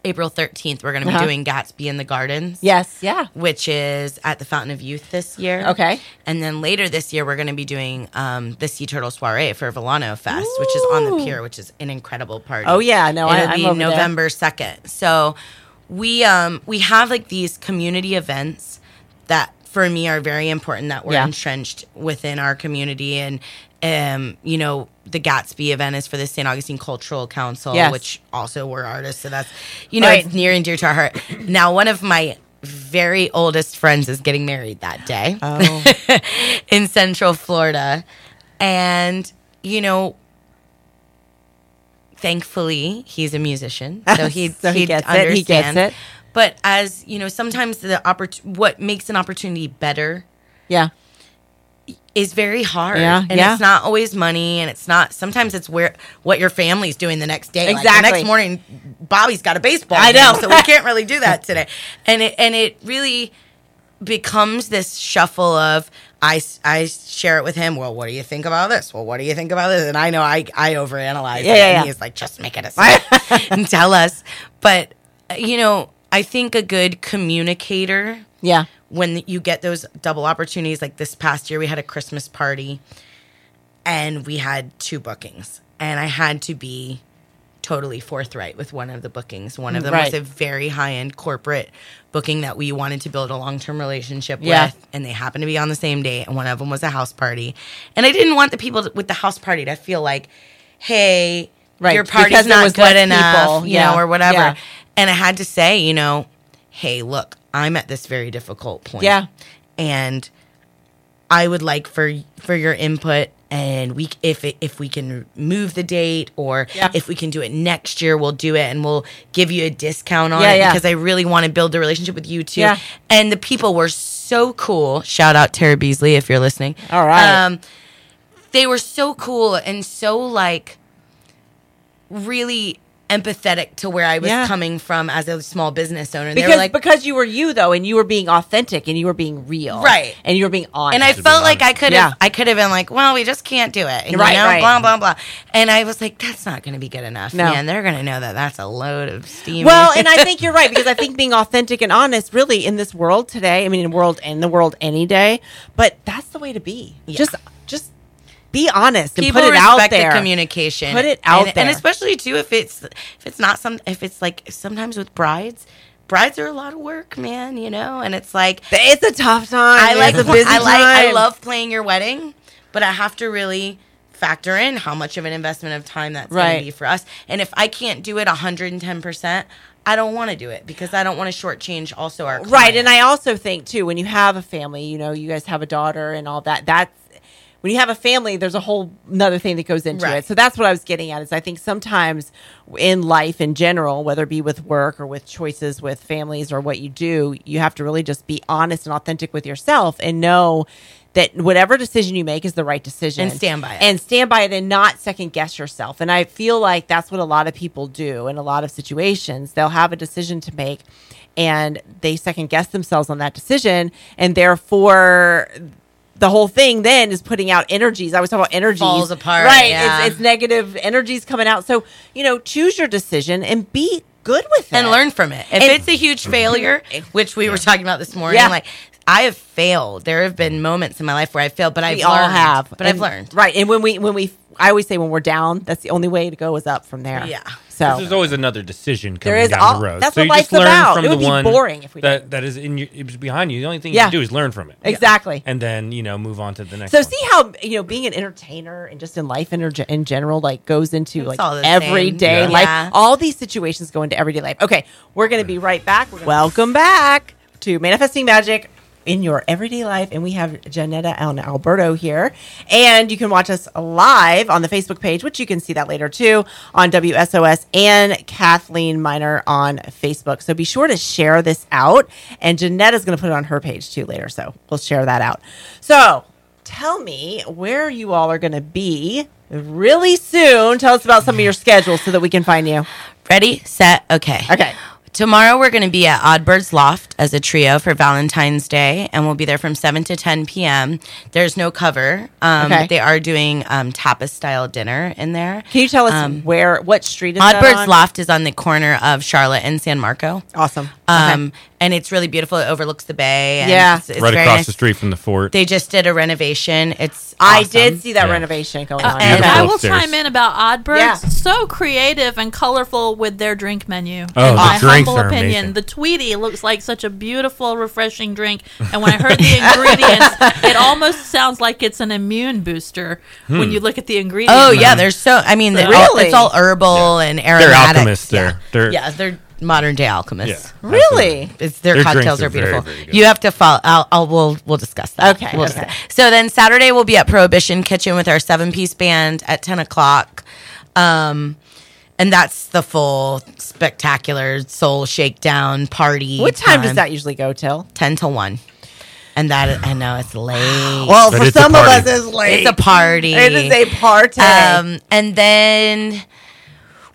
April 13th, we're going to be Uh-huh. doing Gatsby in the Gardens. yes, yeah. which is at the Fountain of Youth this year. Okay. And then later this year, we're going to be doing um, the Sea Turtle Soiree for Volano Fest, which is on the pier, which is an incredible party. Oh, yeah. No, it'll I'm be over there. November second. So we um we have like these community events that for me are very important that we're Yeah. entrenched within our community and um you know the Gatsby event is for the St. Augustine Cultural Council Yes. which also we're artists so that's you know Right. it's near and dear to our heart now one of my very oldest friends is getting married that day Oh. in Central Florida. And, you know, thankfully he's a musician. So he, So he gets it, he gets it. But as, you know, sometimes the oppor- what makes an opportunity better Yeah. Is very hard. Yeah, and yeah. it's not always money and it's not sometimes it's where what your family's doing the next day. Like, the Exactly. next morning Bobby's got a baseball. I game, know. so we can't really do that today. And it and it really becomes this shuffle of I, I share it with him. Well, what do you think about this? Well, what do you think about this? And I know I I overanalyze Yeah, it. yeah, and yeah. he's like, just make it a and tell us. But uh, you know, I think a good communicator Yeah. When you get those double opportunities like this past year we had a christmas party and we had two bookings and i had to be totally forthright with one of the bookings one of them Right. was a very high-end corporate booking that we wanted to build a long-term relationship Yeah. with and they happened to be on the same day and one of them was a house party and i didn't want the people with the house party to feel like hey Right, your party's because not good enough people. you Yeah. know or whatever Yeah. and i had to say you know hey look i'm at this very difficult point Yeah. and I would like for for your input and we if it, if we can move the date or Yeah. if we can do it next year we'll do it and we'll give you a discount on Yeah, it yeah. because I really want to build a relationship with you too. And the people were so cool. Shout out Tara Beasley if you're listening. All right. Um they were so cool and so like really empathetic to where I was Yeah. coming from as a small business owner. And they Because were like because you were you though, and you were being authentic, and you were being real, Right. And you were being honest. And I felt like I could have, Yeah. I could have been like, well, we just can't do it, and, Right, you know, right. blah blah blah. And I was like, that's not going to be good enough, No. man. They're going to know that that's a load of steam. Well, and I think you're right because I think being authentic and honest, really, in this world today, I mean, in the world in the world any day, but that's the way to be. Just, just be honest and people put it out there. the communication. Put it out and, there. and especially too if it's if it's not some if it's like sometimes with brides. Brides are a lot of work, man, you know, and it's like It's a tough time. I like it's a busy I like I love playing your wedding, but I have to really factor in how much of an investment of time that's going to be for us. And if I can't do it 110%, I don't want to do it because I don't want to shortchange also our Right, and I also think too when you have a family, you know, you guys have a daughter and all that. That's when you have a family. There's a whole another thing that goes into Right. it. So that's what I was getting at. Is I think sometimes in life in general, whether it be with work or with choices with families or what you do, you have to really just be honest and authentic with yourself and know that whatever decision you make is the right decision And stand by it. and stand by it and not second guess yourself. And I feel like that's what a lot of people do in a lot of situations. They'll have a decision to make and they second guess themselves on that decision and therefore the whole thing then is putting out energies. I was talking about energies. Falls apart, Right. yeah. It's, it's negative energies coming out. So, you know, choose your decision and be good with it. and learn from it. If And- it's a huge failure, which we were talking about this morning, Yeah. like I have failed. There have been moments in my life where I failed, but I've we all learned. have. But I've learned. Right. And when we, when we, I always say when we're down, that's the only way to go is up from there. Yeah. So There's always another decision coming There is down all- the road. that's so what you life's just learn about. from It would the be one boring if we that that is in your, it was behind you. The only thing Yeah. you can do is learn from it. exactly. And then, you know, move on to the next So one. see how you know being an entertainer and just in life in, in general like goes into It's like everyday same. life. Yeah. All these situations go into everyday life. Okay, we're gonna be right back. We're gonna- Welcome back to Manifesting Magic in your everyday life, and we have Jeanetta and Alberto here, and you can watch us live on the Facebook page, which you can see that later too on WSOS and Cathlene Miner on Facebook. So be sure to share this out, and Jeanetta's gonna put it on her page too later. So we'll share that out. So tell me where you all are going to be really soon. Tell us about some of your schedules so that we can find you. Ready, set, okay. Okay. Tomorrow we're going to be at Oddbird's Loft as a trio for Valentine's Day, and we'll be there from 7 to 10 p.m. There's no cover. Um, Okay. They are doing um, tapas style dinner in there. Can you tell us Um, where, what street is that Oddbird's? Loft is on the corner of Charlotte and San Marco. Awesome. Um, and it's really beautiful. It overlooks the bay. And Yeah. it's, it's right very across nice. the street from the fort. They just did a renovation. It's I did see that Yeah. renovation going Uh, on. and I will upstairs. chime in about Oddbirds. Yeah. So creative and colorful with their drink menu. Oh, in the my drinks humble are opinion, amazing. the Tweety looks like such a beautiful, refreshing drink. And when I heard the ingredients, it almost sounds like it's an immune booster when you look at the ingredients. Oh yeah, there's so. I mean, they're Really? it's all herbal and aromatic. They're alchemists. Yeah. There. They're yeah, they're modern day alchemists. Yeah, Really? It's their, Their cocktails are are beautiful. very good. you have to follow. I'll, I'll we'll we'll discuss that. Okay, We'll okay. discuss- So then Saturday we'll be at Prohibition Kitchen with our seven piece band at ten o'clock. Um, and that's the full spectacular soul shakedown party. What time does that usually go till? Ten till one. And that I know it's late. Well, But for some of us, it's late. it's a party. It is a party. Um, and then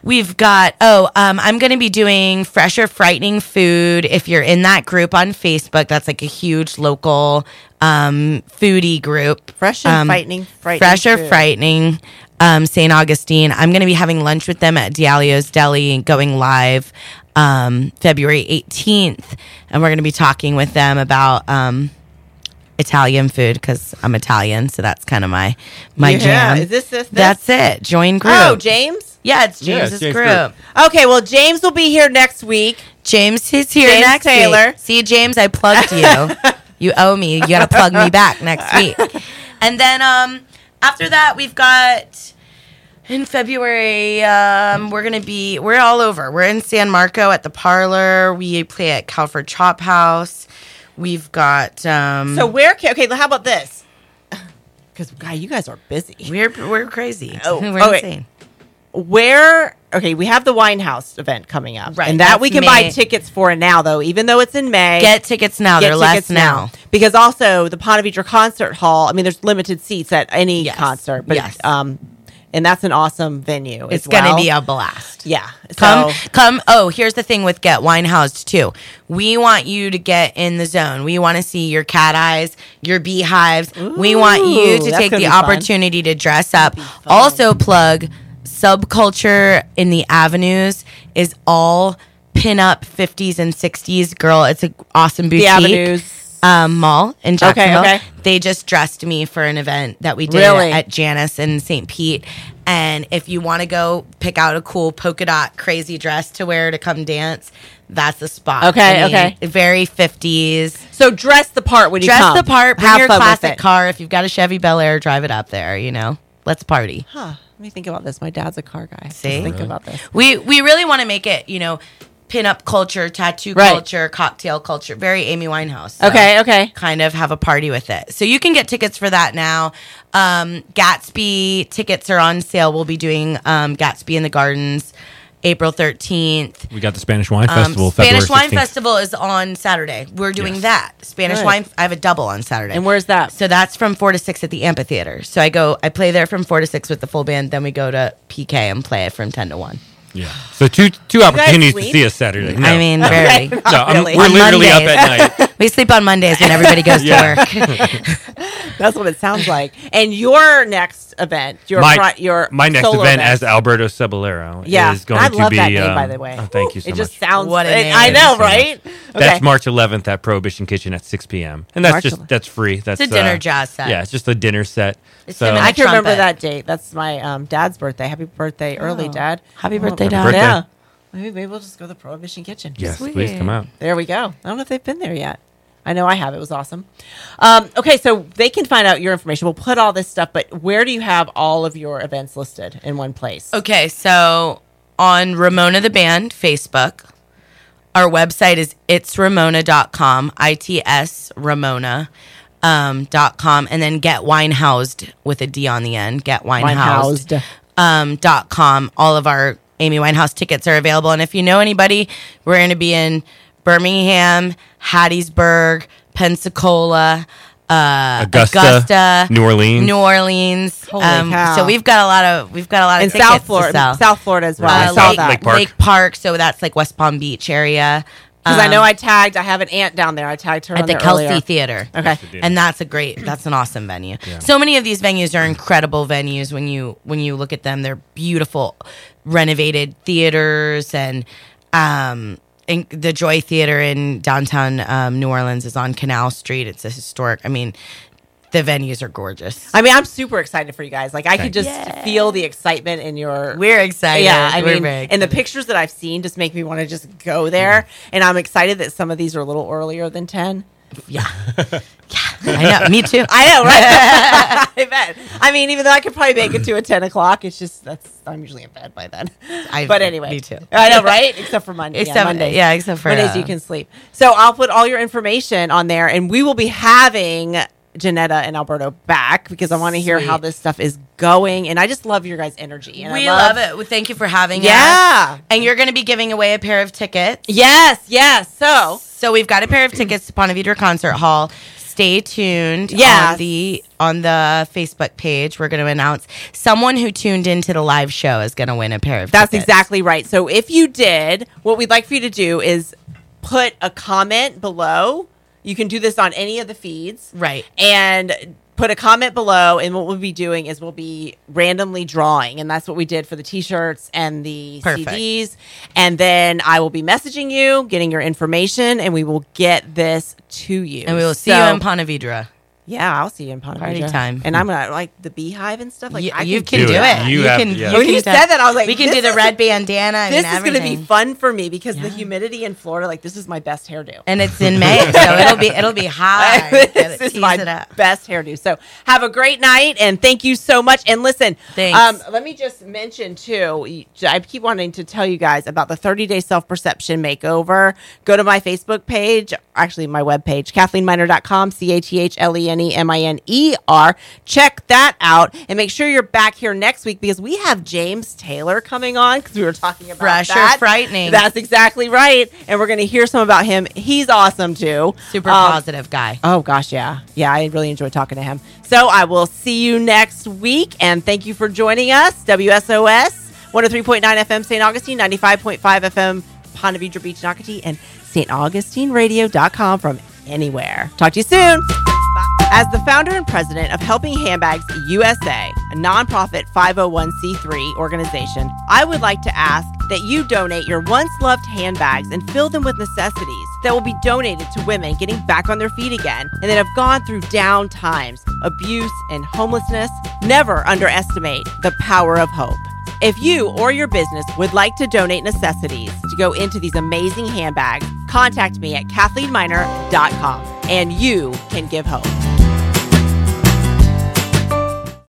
we've got oh, um, I'm going to be doing fresh or frightening food. If you're in that group on Facebook, that's like a huge local um, foodie group. Fresh and Um, frightening, frightening fresh or food. frightening. Um, St. Augustine. I'm going to be having lunch with them at Dialio's Deli, going live um, February 18th, and we're going to be talking with them about. Um, Italian food because I'm Italian, so that's kind of my my Yeah. jam. Is this this? this? That's it. Join group. Oh, James. yeah, it's Yeah, it's James's James' group. group. Okay, well, James will be here next week. James is here James next Taylor. week. See, James, I plugged you. you owe me. You got to plug me back next week. And then um, after that, we've got in February. Um, we're gonna be. We're all over. We're in San Marco at the Parlor. We play at Cowford Chop House. We've got. Um, So where? Can, okay, how about this? Because guy, you guys are busy. we're we're crazy. Oh, we're okay. insane. Where? Okay, we have the Winehouse event coming up, Right, And that that's we can buy tickets for now, though, even though it's in May. Get tickets now. Get They're less tickets now. because also the Ponte Vedra Concert Hall. I mean, there's limited seats at any Yes. concert, but Yes. um, and that's an awesome venue. It's as well. gonna be a blast. yeah. Come, So come. Oh, here's the thing with Get Wine Housed too. We want you to get in the zone. We want to see your cat eyes, your beehives. we want you to take the fun. opportunity to dress up. Also, plug subculture in the avenues is all pin up 50s and 60s girl. It's an awesome boutique. Avenues. Um, mall in Jacksonville. okay. okay. They just dressed me for an event that we did Really? at Jannus in St. Pete. And if you want to go pick out a cool polka dot crazy dress to wear to come dance, that's the spot. Okay, okay. Very 50s. So dress the part when you Dress come. the part, bring Have your classic car. If you've got a Chevy Bel Air, drive it up there, you know. Let's party. Huh. Let me think about this. My dad's a car guy. Just See? think about this. We we really want to make it, you know, pin-up culture, tattoo Right. culture, cocktail culture, very Amy Winehouse. So Okay, okay. Kind of have a party with it. So you can get tickets for that now. Um, Gatsby tickets are on sale. We'll be doing um, Gatsby in the Gardens April 13th. We got the Spanish Wine Um, Festival. Spanish February Wine 16th. Festival is on Saturday. We're doing Yes. that. Spanish Good. Wine. I have a double on Saturday. And where's that? So that's from four to six at the amphitheater. So I go, I play there from four to six with the full band. Then we go to PK and play it from ten to one. Yeah. So two two opportunities to see us Saturday. No. I mean, very. no, I'm- really. we're literally up at night. we sleep on Mondays when everybody goes to work. That's what it sounds like. And your next event, your my, pri- your my next solo event as Alberto Cebollero yeah, is going I to love be. that name um, by the way. Oh, thank you so it much. just sounds. What a it- name. I know, Thank you so right? That's March 11th at Prohibition Kitchen at 6 p.m. And that's March just 11th. that's free. That's It's a dinner uh, jazz set. Yeah, it's just a dinner set. It's so I can remember that date. That's my um, dad's birthday. Happy birthday, early, Oh. Dad. Happy Oh, birthday, Happy Dad. birthday. Yeah. Maybe, maybe we'll just go to the Prohibition Kitchen. yes, Sweet. please come out. There we go. I don't know if they've been there yet. I know I have. It was awesome. Um, okay, so they can find out your information. We'll put all this stuff, but where do you have all of your events listed in one place? Okay, so on Ramona the Band Facebook, our website is itsramona.com, I T S Ramona. Um, dot com and then get wine housed with a D on the end. Get wine housed. Winehoused. Um, dot com. All of our Amy Winehouse tickets are available. And if you know anybody, we're going to be in Birmingham, Hattiesburg, Pensacola, uh, Augusta, Augusta, New Orleans. New Orleans. Holy Um, cow. so we've got a lot of we've got a lot of in tickets South to Florida, sell. South Florida as well. Right. I Uh, saw Lake, that Lake Park. Lake Park, so that's like West Palm Beach area. because I Um, know I tagged. I have an aunt down there. I tagged her at on the there Kelsey earlier. Theater. Okay. did. And that's a great that's an awesome venue. So many of these venues are incredible venues when you when you look at them. They're beautiful renovated theaters and um in, the Joy Theater in downtown um, New Orleans is on Canal Street. It's a historic. I mean, the venues are gorgeous. I mean, I'm super excited for you guys. Like, I could just Yeah. feel the excitement in your. We're excited. Yeah, I We're mean, very and the pictures that I've seen just make me want to just go there. And I'm excited that some of these are a little earlier than 10. Yeah, yeah. I know. Me too. I know, right? I bet. I mean, even though I could probably make it to a 10 o'clock, it's just that's I'm usually in bed by then. I- but anyway, me too. I know, right? Except for Monday. Except- yeah, Mondays. yeah, except for, Mondays uh, you can sleep. So I'll put all your information on there, and we will be having. Jeanetta and Alberto back because I want to hear how this stuff is going, and I just love your guys' energy. And I we love, it. Well, Thank you for having Yeah. us. Yeah. And you're going to be giving away a pair of tickets. Yes, yes. So So we've got a pair of tickets to Ponte Vedra Concert Hall. Stay tuned yeah. on the on the Facebook page. We're going to announce someone who tuned into the live show is going to win a pair of That's tickets. exactly right. So if you did, what we'd like for you to do is put a comment below. You can do this on any of the feeds. Right. And put a comment below and what we'll be doing is we'll be randomly drawing and that's what we did for the t-shirts and the Perfect. CDs and then I will be messaging you getting your information and we will get this to you And we will see So- you in Ponte Vedra. Yeah I'll see you in Ponte Party Vedra. time. and I'm gonna like the beehive and stuff like you, I you can do do it. it. You You have- can. yeah. you When can you said that, I was like, we can do the red bandana. This is going to be fun for me because the humidity in Florida, like this is my best hairdo. and it's in May, so it'll be it'll be. Get this is my it up. best hairdo. So have a great night and thank you so much. And listen, um, let me just mention too. I keep wanting to tell you guys about the 30 day self perception makeover. Go to my Facebook page, actually my webpage, CathleneMiner.com, C A T H L E N E M I N E R. Check that out and make sure you're back here next week because we have James Taylor coming on because we were talking about Fresh or that. frightening. That's exactly right. And we're going to hear some about him. He's awesome too. Super Um, positive guy. Oh gosh, yeah. Yeah, I really enjoyed talking to him. So I will see you next week and thank you for joining us. WSOS 103.9 FM St. Augustine, 95.5 FM Ponte Vedra Beach, Nocatee, and StAugustineRadio.com from anywhere. Talk to you soon. As the founder and president of Helping Handbags USA, a nonprofit 501c3 organization, I would like to ask that you donate your once loved handbags and fill them with necessities that will be donated to women getting back on their feet again and that have gone through down times, abuse, and homelessness. Never underestimate the power of hope. If you or your business would like to donate necessities to go into these amazing handbags, contact me at cathleneminer.com and you can give hope.